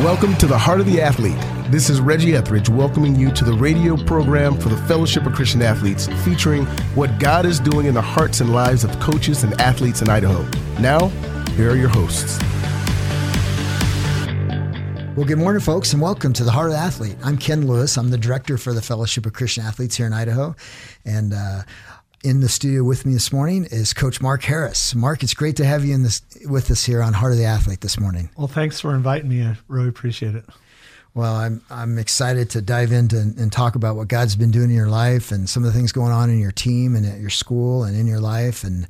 Welcome to the Heart of the Athlete. This is Reggie Etheridge welcoming you to the radio program for the Fellowship of Christian Athletes, featuring what God is doing in the hearts and lives of coaches and athletes in Idaho. Now, here are your hosts. Well, good morning, folks, and welcome to the Heart of the Athlete. I'm Ken Lewis. I'm the director for the Fellowship of Christian Athletes here in Idaho. And uh, in the studio with me this morning is Coach Mark Harris. Mark, it's great to have you in this with us here on Heart of the Athlete this morning. Well, thanks for inviting me. I really appreciate it. Well, I'm I'm excited to dive into and, talk about what God's been doing in your life and some of the things going on in your team and at your school and in your life. And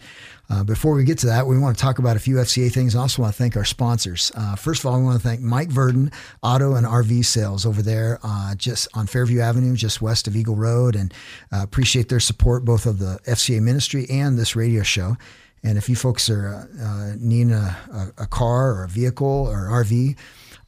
uh, before we get to that, we want to talk about a few FCA things. I also want to thank our sponsors. Uh, first of all, we want to thank Mike Verdon Auto and RV Sales over there, uh, just on Fairview Avenue, just west of Eagle Road, and uh, appreciate their support both of the FCA ministry and this radio show. And if you folks are uh, needing a, a, a, car or a vehicle or RV,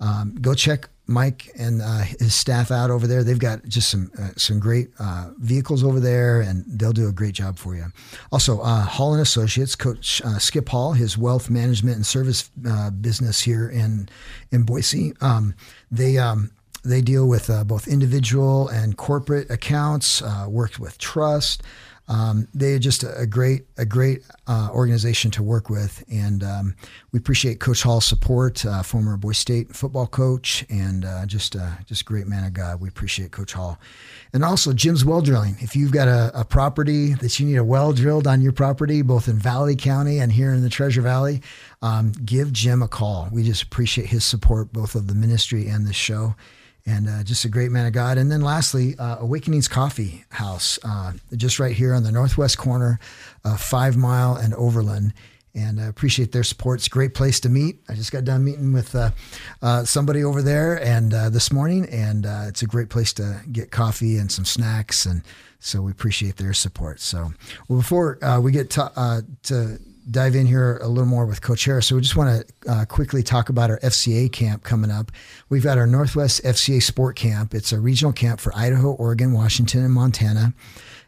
um, go check Mike and uh, his staff out over there. They've got just some uh, some great uh, vehicles over there, and they'll do a great job for you. Also, uh, Hall and Associates, Coach uh, Skip Hall, his wealth management and service uh, business here in in Boise. Um, they um, they deal with both individual and corporate accounts. worked with trust. Um, they are just a, great a great uh, organization to work with, and um, we appreciate Coach Hall's support, uh, former Boise State football coach, and uh, just uh, just great man of God. We appreciate Coach Hall, and also Jim's Well Drilling. If you've got a, a, property that you need a well drilled on your property, both in Valley County and here in the Treasure Valley, um, give Jim a call. We just appreciate his support, both of the ministry and the show and uh, just a great man of God. And then lastly, uh, Awakenings Coffee House, uh, just right here on the northwest corner, Five Mile and Overland. And I appreciate their support. It's a great place to meet. I just got done meeting with uh, uh, somebody over there and uh, this morning, and it's a great place to get coffee and some snacks. And so we appreciate their support. So, well, before we get to, to dive in here a little more with Coach Harris. So we just want to uh, quickly talk about our FCA camp coming up. We've got our Northwest FCA Sport Camp. It's a regional camp for Idaho, Oregon, Washington, and Montana.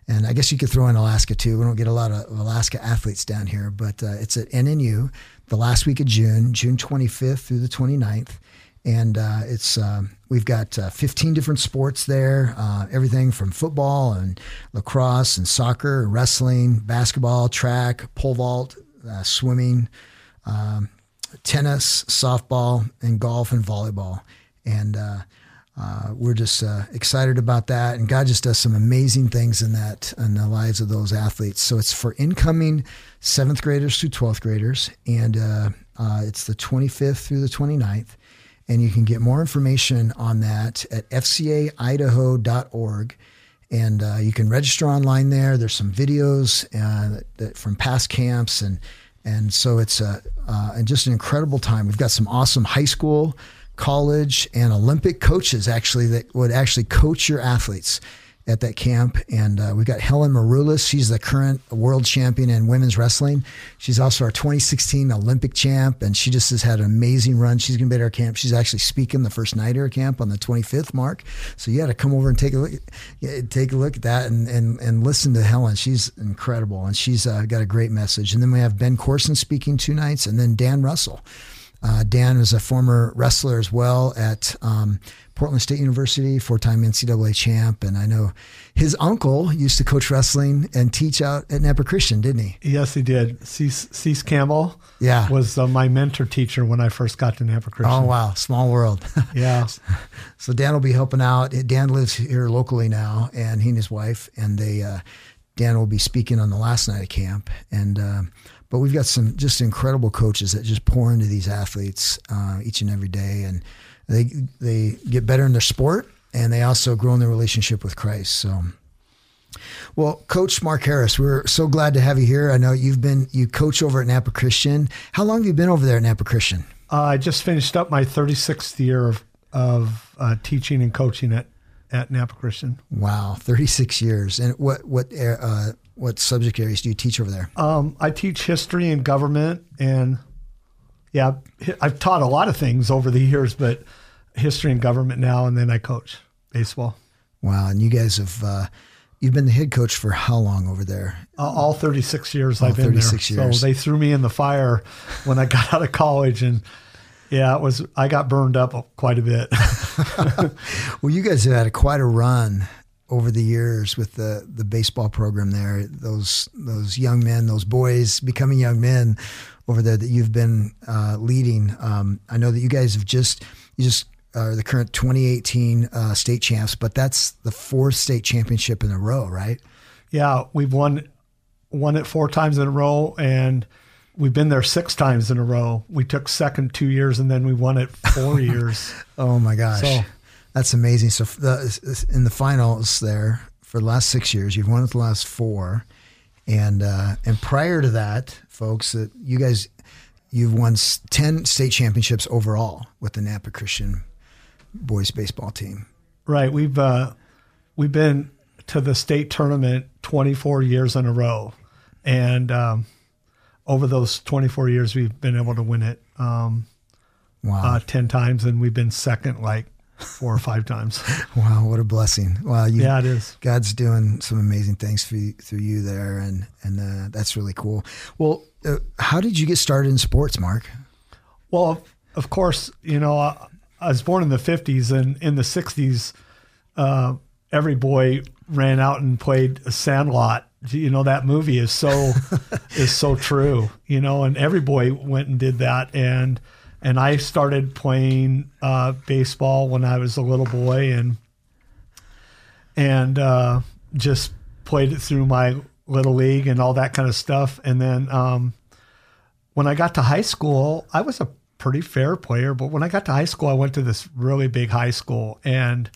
And I guess you could throw in Alaska too. We don't get a lot of Alaska athletes down here, but uh, it's at NNU the last week of June, June 25th through the 29th. And uh, it's uh, we've got uh, 15 different sports there, uh, everything from football and lacrosse and soccer, wrestling, basketball, track, pole vault, uh, swimming, um, tennis, softball, and golf and volleyball. And uh, uh, we're just uh, excited about that. And God just does some amazing things in that in the lives of those athletes. So it's for incoming seventh graders through 12th graders. And uh, uh, it's the 25th through the 29th. And you can get more information on that at fcaidaho.org and uh, you can register online there. There's some videos uh, that, that from past camps, and and so it's a uh, and just an incredible time. We've got some awesome high school, college, and Olympic coaches actually that would actually coach your athletes at that camp. And uh, we've got Helen Maroulis. She's the current world champion in women's wrestling. She's also our 2016 Olympic champ, and she just has had an amazing run. She's going to be at our camp. She's actually speaking the first night of our camp on the 25th mark. So you got to come over and take a look, take a look at that and, and, and listen to Helen. She's incredible, and she's uh, got a great message. And then we have Ben Corson speaking two nights, and then Dan Russell. Uh, Dan is a former wrestler as well at um, Portland State University, four time NCAA champ. And I know his uncle used to coach wrestling and teach out at Nampa Christian, didn't he? Yes, he did. Cease Campbell yeah. was uh, my mentor teacher when I first got to Nampa Christian. Oh, wow. Small world. yeah. So Dan will be helping out. Dan lives here locally now, and he and his wife, and they, uh, Dan will be speaking on the last night of camp. And, uh, but we've got some just incredible coaches that just pour into these athletes uh, each and every day. And, they they get better in their sport and they also grow in their relationship with Christ. So, well, Coach Mark Harris, we're so glad to have you here. I know you've been you coach over at Nampa Christian. How long have you been over there at Nampa Christian? Uh, I just finished up my 36th year of of uh, teaching and coaching at at Nampa Christian. Wow, 36 years. And what what uh, what subject areas do you teach over there? Um, I teach history and government, and yeah, I've taught a lot of things over the years, but history and government now, and then I coach baseball. Wow, and you guys have uh, you've been the head coach for how long over there? Uh, all 36 years all I've been 36 there. Years. So they threw me in the fire when I got out of college, and Yeah, it was. I got burned up quite a bit. well, you guys have had a, quite a run over the years with the the baseball program there. Those those young men, those boys becoming young men over there that you've been uh, leading. Um, I know that you guys have just you just are the current 2018 uh, state champs, but that's the fourth state championship in a row, right? Yeah, we've won won it four times in a row, and we've been there six times in a row. We took second two years, and then we won it four years. Oh my gosh, so, that's amazing. So the, in the finals there for the last six years, you've won it the last four, and uh, and prior to that, folks, that you guys you've won ten state championships overall with the Nampa Christian boys baseball team. Right, we've uh, we've been to the state tournament 24 years in a row, and um, over those 24 years, we've been able to win it. Um, wow. Uh, 10 times, and we've been second like four or five times. wow, what a blessing! Wow, you, yeah, it is. God's doing some amazing things for you, through you there, and and uh, that's really cool. Well, uh, how did you get started in sports, Mark? Well, of course, you know, I, was born in the '50s, and in the '60s, uh, every boy ran out and played a Sandlot you know that movie is so is so true you know and every boy went and did that. And and i started playing uh, baseball when i was a little boy and and uh, just played it through my little league and all that kind of stuff. And then um, when i got to high school i was a pretty fair player but when i got to high school i went to this really big high school and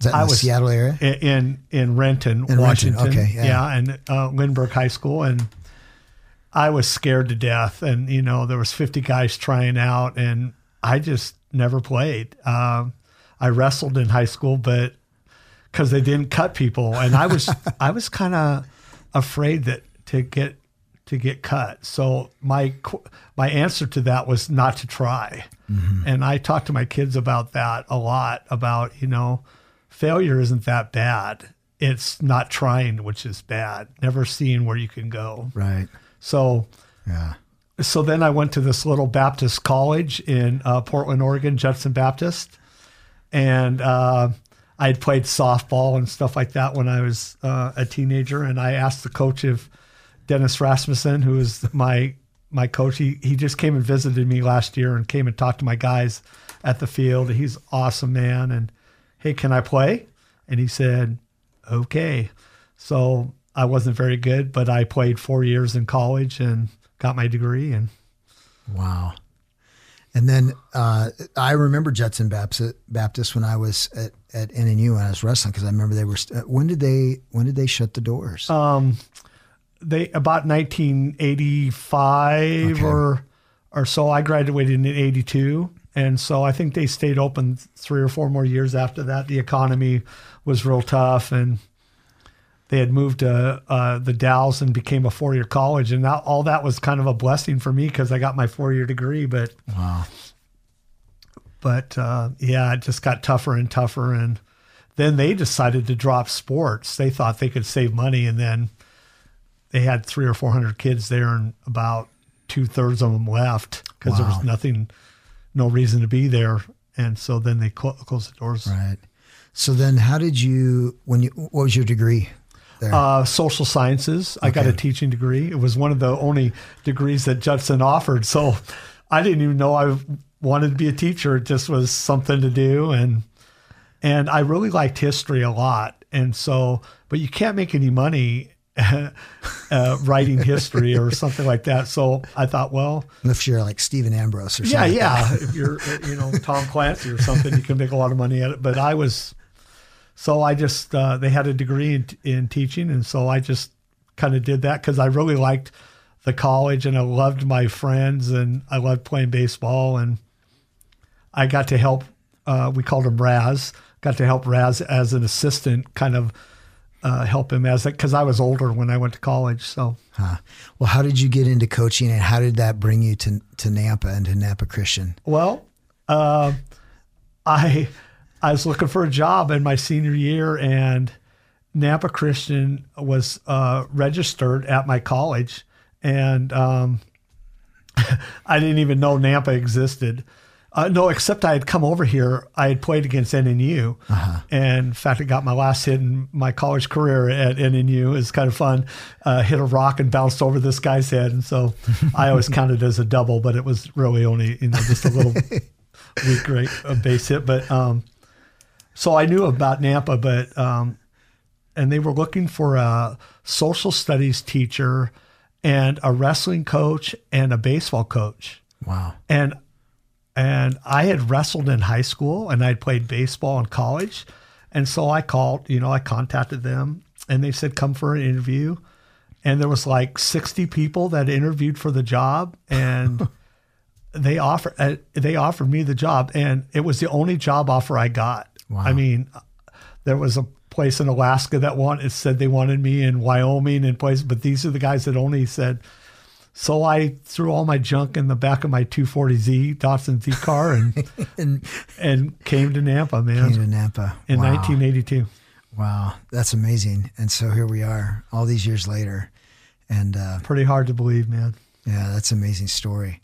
is that in I the was Seattle area? In in Renton, in Washington. Renton. Okay, yeah, yeah and uh, Lindbergh High School, and I was scared to death. And you know, there was 50 guys trying out, and I just never played. Um, I wrestled in high school, but because they didn't cut people, and I was I was kind of afraid that to get to get cut. So my my answer to that was not to try. Mm-hmm. And I talked to my kids about that a lot about, you know, failure isn't that bad. It's not trying, which is bad. Never seeing where you can go. Right. So, yeah. So then I went to this little Baptist college in uh, Portland, Oregon, Judson Baptist, and uh, I had played softball and stuff like that when I was uh, a teenager. And I asked the coach if Dennis Rasmussen, who is my my coach, he he just came and visited me last year and came and talked to my guys at the field. He's awesome man, and hey, can I play? And he said, okay. So I wasn't very good, but I played four years in college and got my degree. And wow. And then uh, I remember Judson Baptist, Baptist when I was at, at NNU when I was wrestling because I remember they were. St- when did they When did they shut the doors? Um, they about 1985 okay. or or so. I graduated in '82, and so I think they stayed open three or four more years after that. The economy was real tough, and they had moved to uh, the Dalles and became a four year college. And that, all that was kind of a blessing for me because I got my four year degree. But wow. But uh, yeah, it just got tougher and tougher. And then they decided to drop sports. They thought they could save money. And then they had three or 400 kids there, and about two thirds of them left because wow. there was nothing no reason to be there. And so then they cl- closed the doors. Right. So then, how did you? When you? What was your degree? Uh, social sciences. Okay. I got a teaching degree. It was one of the only degrees that Judson offered. So I didn't even know I wanted to be a teacher. It just was something to do, and and I really liked history a lot. And so, but you can't make any money uh, writing history or something like that. So I thought, well, if you're like Stephen Ambrose or yeah, something, yeah, if you're uh, you know Tom Clancy or something, you can make a lot of money at it. But I was, so I just uh, they had a degree in, in teaching, and so I just kind of did that because I really liked the college and I loved my friends and I loved playing baseball and I got to help. Uh, we called him Raz. Got to help Raz as an assistant, kind of uh, help him as because I was older when I went to college. So, huh. well, how did you get into coaching, and how did that bring you to to Nampa and to Nampa Christian? Well, uh, I I was looking for a job in my senior year, and Nampa Christian was uh, registered at my college, and um, I didn't even know Nampa existed. Uh, no, except I had come over here. I had played against NNU, uh-huh. and in fact, I got my last hit in my college career at NNU. It's kind of fun. Uh, hit a rock and bounced over this guy's head, and so I always counted as a double, but it was really only you know just a little weak rate a base hit. But um, so I knew about Nampa, but um, and they were looking for a social studies teacher and a wrestling coach and a baseball coach. Wow. And and I had wrestled in high school and I'd played baseball in college. And so I called, you know, I contacted them and they said, come for an interview. And there was like 60 people that interviewed for the job and they offered, uh, they offered me the job and it was the only job offer I got. Wow. I mean, there was a place in Alaska that wanted, said they wanted me in Wyoming and places, but these are the guys that only said, so I threw all my junk in the back of my 240Z Datsun Z car and and, and came to Nampa, man. Came to Nampa in wow. 1982. Wow, that's amazing. And so here we are, all these years later, and uh, pretty hard to believe, man. Yeah, that's an amazing story.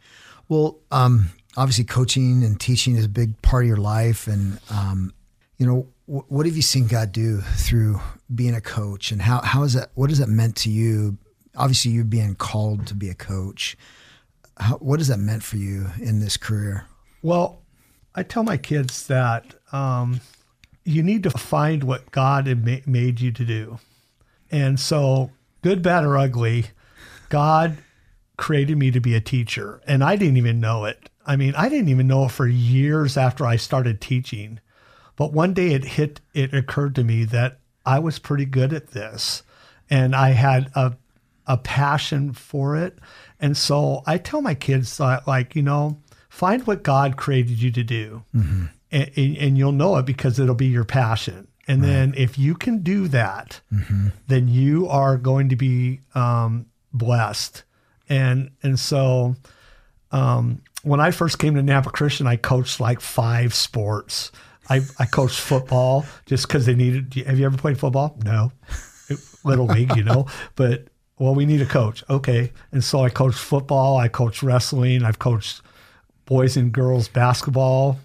Well, um, obviously, coaching and teaching is a big part of your life, and um, you know, wh- what have you seen God do through being a coach, and how how is that? What has that meant to you obviously you're being called to be a coach. How, what has that meant for you in this career? Well, I tell my kids that um, you need to find what God made you to do. And so, good, bad, or ugly, God created me to be a teacher. And I didn't even know it. I mean, I didn't even know it for years after I started teaching. But one day it hit, it occurred to me that I was pretty good at this. And I had a a passion for it. And so I tell my kids, that, like, you know, find what God created you to do, mm-hmm. and, and, you'll know it because it'll be your passion. And right. then if you can do that, mm-hmm. then you are going to be um, blessed. And and so um, when I first came to Nampa Christian, I coached like five sports. I, I coached football just because they needed. Have you ever played football? No, little league, you know. But well, we need a coach. Okay. And so I coached football, I coached wrestling, I've coached boys and girls basketball.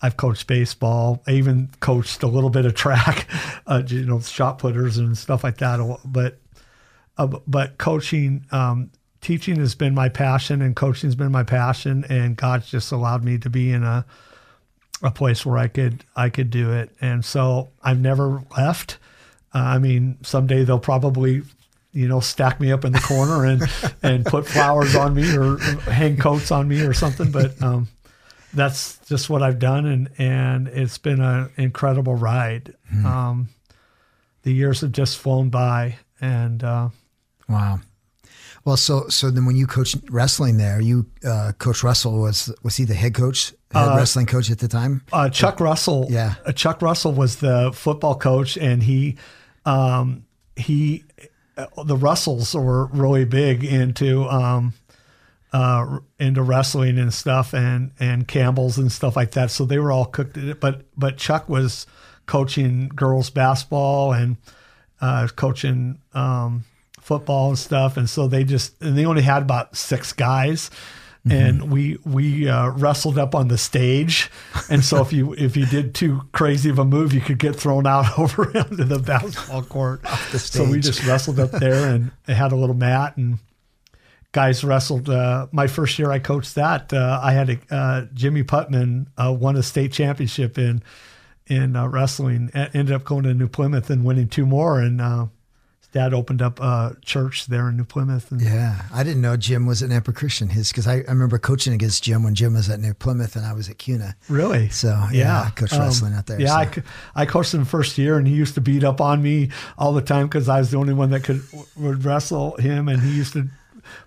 I've coached baseball. I even coached a little bit of track, uh, you know, shot putters and stuff like that. But, uh, but coaching, um, teaching has been my passion, and coaching has been my passion. And God's just allowed me to be in a a place where I could I could do it. And so I've never left. Uh, I mean, someday they'll probably you know, stack me up in the corner and and put flowers on me or hang coats on me or something. But um, that's just what I've done, and and it's been an incredible ride. Mm. Um, the years have just flown by, and uh, wow. Well, so so then when you coached wrestling there, you uh, Coach Russell was was he the head coach, head uh, wrestling coach at the time? Uh, Chuck Russell, yeah. Uh, Chuck Russell was the football coach, and he um, he the Russells were really big into um, uh, into wrestling and stuff, and and Campbells and stuff like that. So they were all cooked at it. But but Chuck was coaching girls basketball and uh, coaching um, football and stuff, and so they just and they only had about six guys. Mm-hmm. and we we uh, wrestled up on the stage. And so if you if you did too crazy of a move, you could get thrown out over into the basketball court. So we just wrestled up there and had a little mat and guys wrestled. Uh, my first year I coached that. Uh, I had a, uh, Jimmy Putman uh, won a state championship in in uh, wrestling. ended up going to New Plymouth and winning two more and dad opened up a church there in New Plymouth. And, yeah, I didn't know Jim was an Nampa Christian. His because I, I, remember coaching against Jim when Jim was at New Plymouth and I was at Kuna. Really? So yeah, yeah I coached um, wrestling out there. Yeah, so. I, I coached him first year, and he used to beat up on me all the time because I was the only one that could would wrestle him, and he used to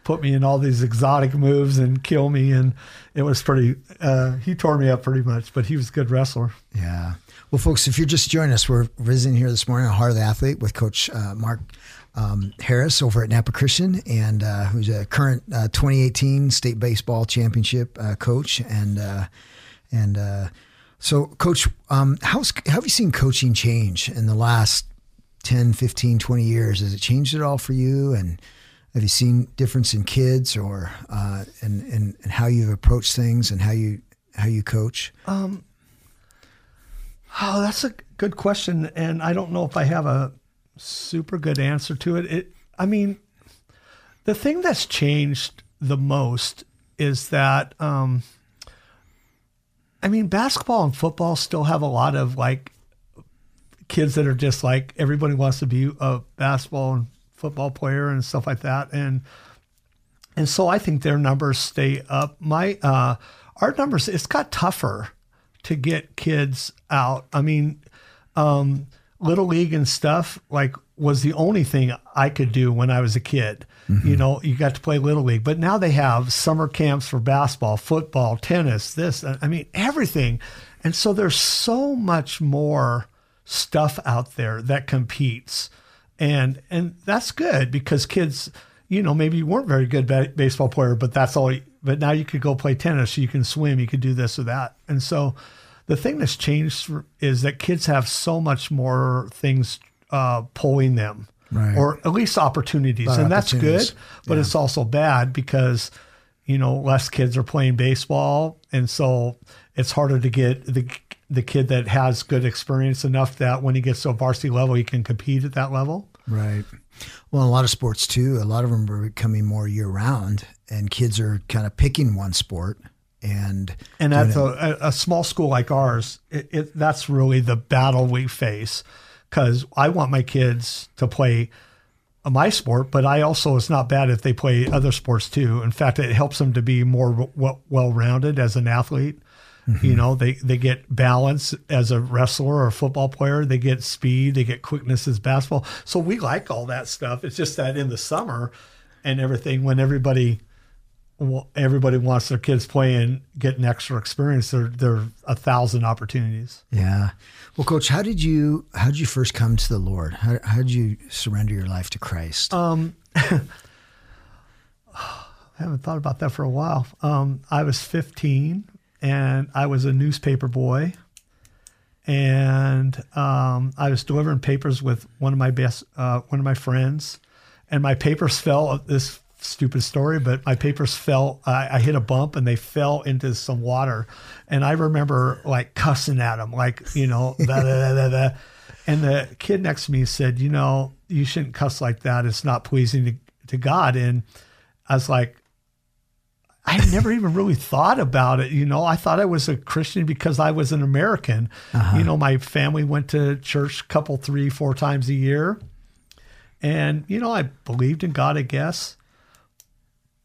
put me in all these exotic moves and kill me, and it was pretty. Uh, he tore me up pretty much, but he was a good wrestler. Yeah. Well, folks, if you're just joining us, we're visiting here this morning on Heart of the Athlete with Coach uh, Mark um, Harris over at Nampa Christian, and uh, who's a current uh, 2018 state baseball championship uh, coach. And uh, and uh, so, Coach, um, how's how have you seen coaching change in the last 10, 15, 20 years? Has it changed at all for you? And have you seen difference in kids or and, and and how you've approached things and how you how you coach? Um, oh, that's a good question, and I don't know if I have a super good answer to it. It, I mean, the thing that's changed the most is that, um, I mean, basketball and football still have a lot of like kids that are just like everybody wants to be a basketball and football player and stuff like that, and and so I think their numbers stay up. My uh, our numbers, it's got tougher to get kids out. I mean, um, little league and stuff like was the only thing I could do when I was a kid. Mm-hmm. You know, you got to play little league, but now they have summer camps for basketball, football, tennis, this. I mean, everything. And so there's so much more stuff out there that competes. And and that's good because kids, you know, maybe you weren't very good ba- baseball player, but that's all but now you could go play tennis, you can swim, you could do this or that. And so the thing that's changed is that kids have so much more things uh, pulling them, right. or at least opportunities, and that's good. But yeah. it's also bad because you know less kids are playing baseball, and so it's harder to get the the kid that has good experience enough that when he gets to a varsity level, he can compete at that level. Right. Well, a lot of sports too. A lot of them are becoming more year round, and kids are kind of picking one sport and and at a, a, small school like ours, it, it, that's really the battle we face because I want my kids to play my sport, but I also it's not bad if they play other sports too. In fact, it helps them to be more well rounded as an athlete. Mm-hmm. You know, they they get balance as a wrestler or a football player. They get speed. They get quickness as basketball. So we like all that stuff. It's just that in the summer and everything, when everybody everybody wants their kids playing, getting extra experience. There, there are a thousand opportunities. Yeah. Well, Coach, how did you how did you first come to the Lord? How, how did you surrender your life to Christ? Um, I haven't thought about that for a while. Um, I was 15 and I was a newspaper boy. And um, I was delivering papers with one of my best, uh, one of my friends, and my papers fell. This stupid story, but my papers fell. I, I hit a bump and they fell into some water, and I remember like cussing at them, like you know, blah, blah, blah, and the kid next to me said, "You know, you shouldn't cuss like that. It's not pleasing to, to God." And I was like, I never even really thought about it. You know, I thought I was a Christian because I was an American. Uh-huh. You know, my family went to church a couple, three, four times a year. And, you know, I believed in God, I guess.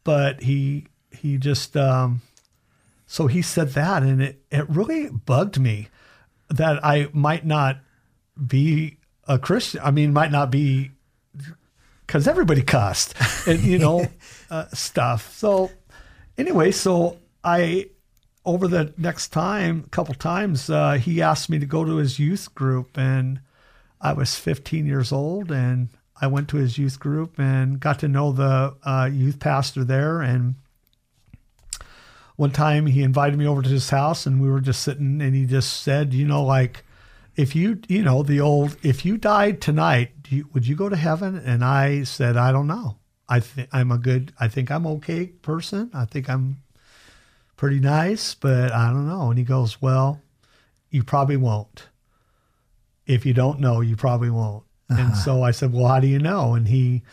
But he, he just, um, so he said that, and it, it really bugged me that I might not be a Christian. I mean, might not be because everybody cussed and, you know, uh, stuff. So, anyway, so I over the next time, a couple times, uh, he asked me to go to his youth group, and I was 15 years old, and I went to his youth group and got to know the uh, youth pastor there. And one time he invited me over to his house, and we were just sitting, and he just said, you know, like, if you, you know, the old, if you died tonight, you, would you go to heaven? And I said, I don't know. I think I'm a good, I think I'm okay person. I think I'm pretty nice, but I don't know. And he goes, well, you probably won't. If you don't know, you probably won't. Uh-huh. And so I said, well, how do you know? And he,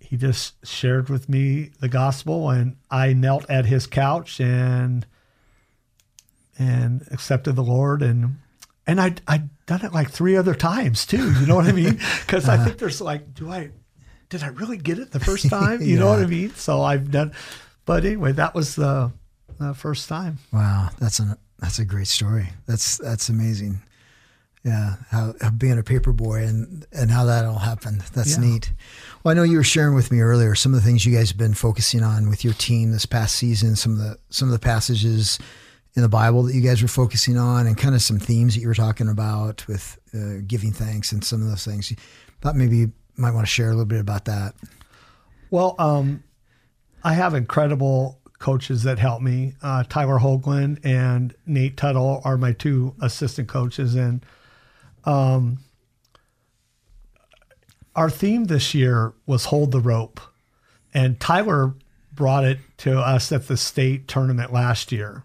he just shared with me the gospel and I knelt at his couch and, and accepted the Lord and, and I, I'd done it like three other times too. You know what I mean? Cause uh-huh. I think there's like, do I, did I really get it the first time? You yeah. know what I mean? So I've done, but anyway, that was the, the first time. Wow, that's an that's a great story. That's that's amazing. Yeah, how, how being a paper boy and and how that all happened. That's yeah. neat. Well, I know you were sharing with me earlier some of the things you guys have been focusing on with your team this past season. Some of the some of the passages in the Bible that you guys were focusing on, and kind of some themes that you were talking about with uh, giving thanks and some of those things. Thought maybe might want to share a little bit about that. Well, um, I have incredible coaches that help me. Uh, Tyler Hoagland and Nate Tuttle are my two assistant coaches, and um, our theme this year was hold the rope, and Tyler brought it to us at the state tournament last year,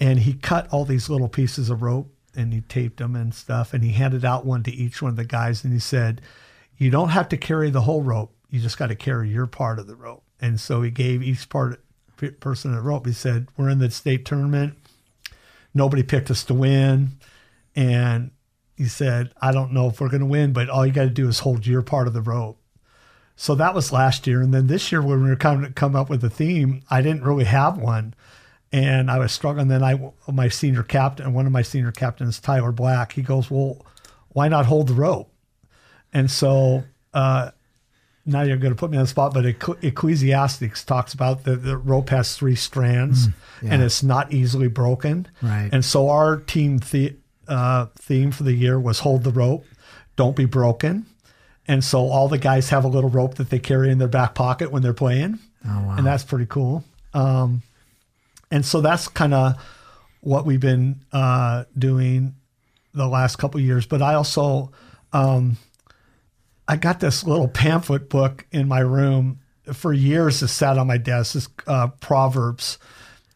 and he cut all these little pieces of rope and he taped them and stuff, and he handed out one to each one of the guys, and he said, "You don't have to carry the whole rope. You just got to carry your part of the rope." And so he gave each part person a rope. He said, "We're in the state tournament. Nobody picked us to win, and he said, I don't know if we're going to win, but all you got to do is hold your part of the rope." So that was last year, and then this year when we were coming to come up with a theme, I didn't really have one, and I was struggling. Then I, my senior captain, one of my senior captains, Tyler Black, he goes, "Well, why not hold the rope?" And so uh, now you're going to put me on the spot, but Ecclesiastics talks about that the rope has three strands mm, yeah. and it's not easily broken. Right. And so our team the, uh, theme for the year was hold the rope, don't be broken. And so all the guys have a little rope that they carry in their back pocket when they're playing. Oh, wow. And that's pretty cool. Um, and so that's kind of what we've been uh, doing the last couple years. But I also, um, I got this little pamphlet book in my room for years. It sat on my desk. This uh, Proverbs,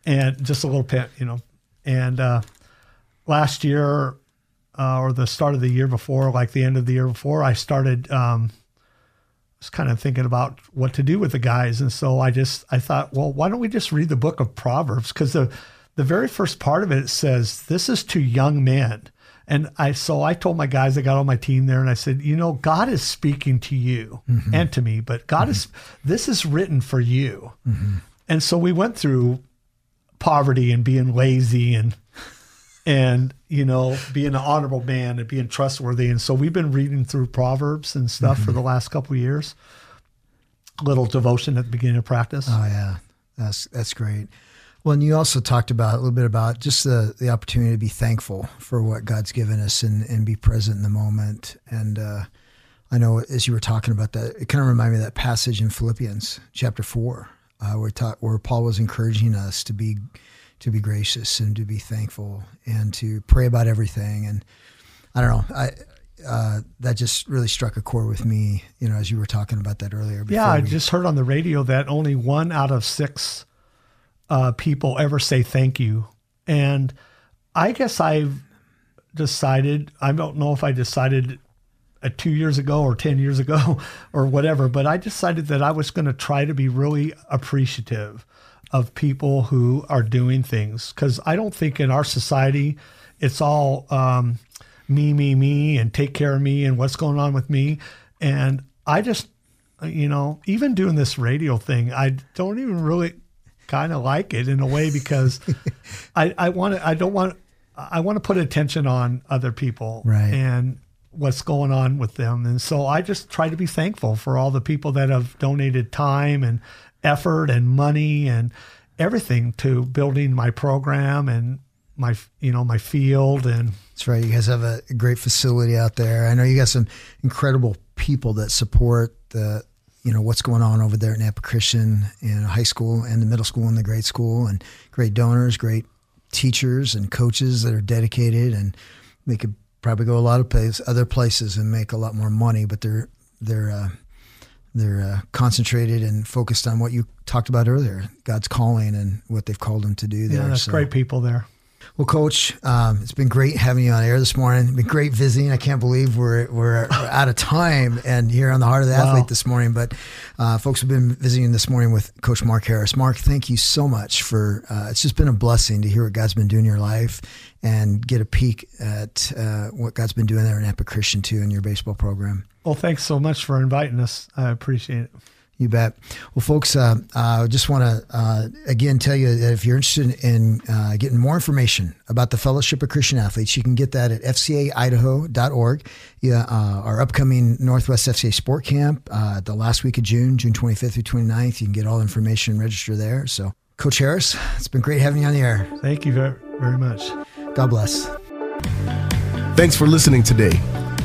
and just a little pam, you know. And uh, last year, uh, or the start of the year before, like the end of the year before, I started. Um, was kind of thinking about what to do with the guys, and so I just I thought, well, why don't we just read the book of Proverbs? Because the the very first part of it says, "This is to young men." And I so I told my guys I got on my team there and I said, you know, God is speaking to you mm-hmm. and to me, but God mm-hmm. is this is written for you. Mm-hmm. And so we went through poverty and being lazy and and you know being an honorable man and being trustworthy and so we've been reading through proverbs and stuff for the mm-hmm. last couple years little devotion at the beginning of practice oh yeah that's that's great well, and you also talked about a little bit about just the, the opportunity to be thankful for what God's given us and, and be present in the moment. And uh, I know as you were talking about that, it kind of reminded me of that passage in Philippians chapter four, uh, where, ta- where Paul was encouraging us to be to be gracious and to be thankful and to pray about everything. And I don't know, I uh, that just really struck a chord with me. You know, as you were talking about that earlier. Yeah, I just heard on the radio that only one out of six uh, people ever say thank you. And I guess I've decided, I don't know if I decided uh, two years ago or 10 years ago or whatever, but I decided that I was going to try to be really appreciative of people who are doing things. Because I don't think in our society it's all um, me, me, me, and take care of me and what's going on with me. And I just, you know, even doing this radio thing, I don't even really kind of like it in a way because I, I want to, I don't want, I want to put attention on other people right. and what's going on with them. And so I just try to be thankful for all the people that have donated time and effort and money and everything to building my program and my, you know, my field. And that's right. You guys have a great facility out there. I know you got some incredible people that support the, you know what's going on over there at Nampa Christian in high school and the middle school and the grade school, and great donors, great teachers and coaches that are dedicated, and they could probably go a lot of places, other places, and make a lot more money. But they're they're uh, they're uh, concentrated and focused on what you talked about earlier, God's calling and what they've called them to do there. Yeah, that's so. great people there. Well, Coach, um, it's been great having you on air this morning. It's been great visiting. I can't believe we're, we're, we're out of time and here on the Heart of the wow. Athlete this morning. But uh, folks have been visiting this morning with Coach Mark Harris. Mark, thank you so much for. Uh, it's just been a blessing to hear what God's been doing in your life and get a peek at uh, what God's been doing there in Nampa Christian too in your baseball program. Well, thanks so much for inviting us. I appreciate it. You bet. Well, folks, uh, I uh, just want to uh, again tell you that if you're interested in uh, getting more information about the Fellowship of Christian Athletes, you can get that at fcaidaho.org. Yeah, uh, our upcoming Northwest FCA Sport Camp, uh, the last week of June, June 25th through 29th, you can get all the information and register there. So, Coach Harris, it's been great having you on the air. Thank you very, very much. God bless. Thanks for listening today.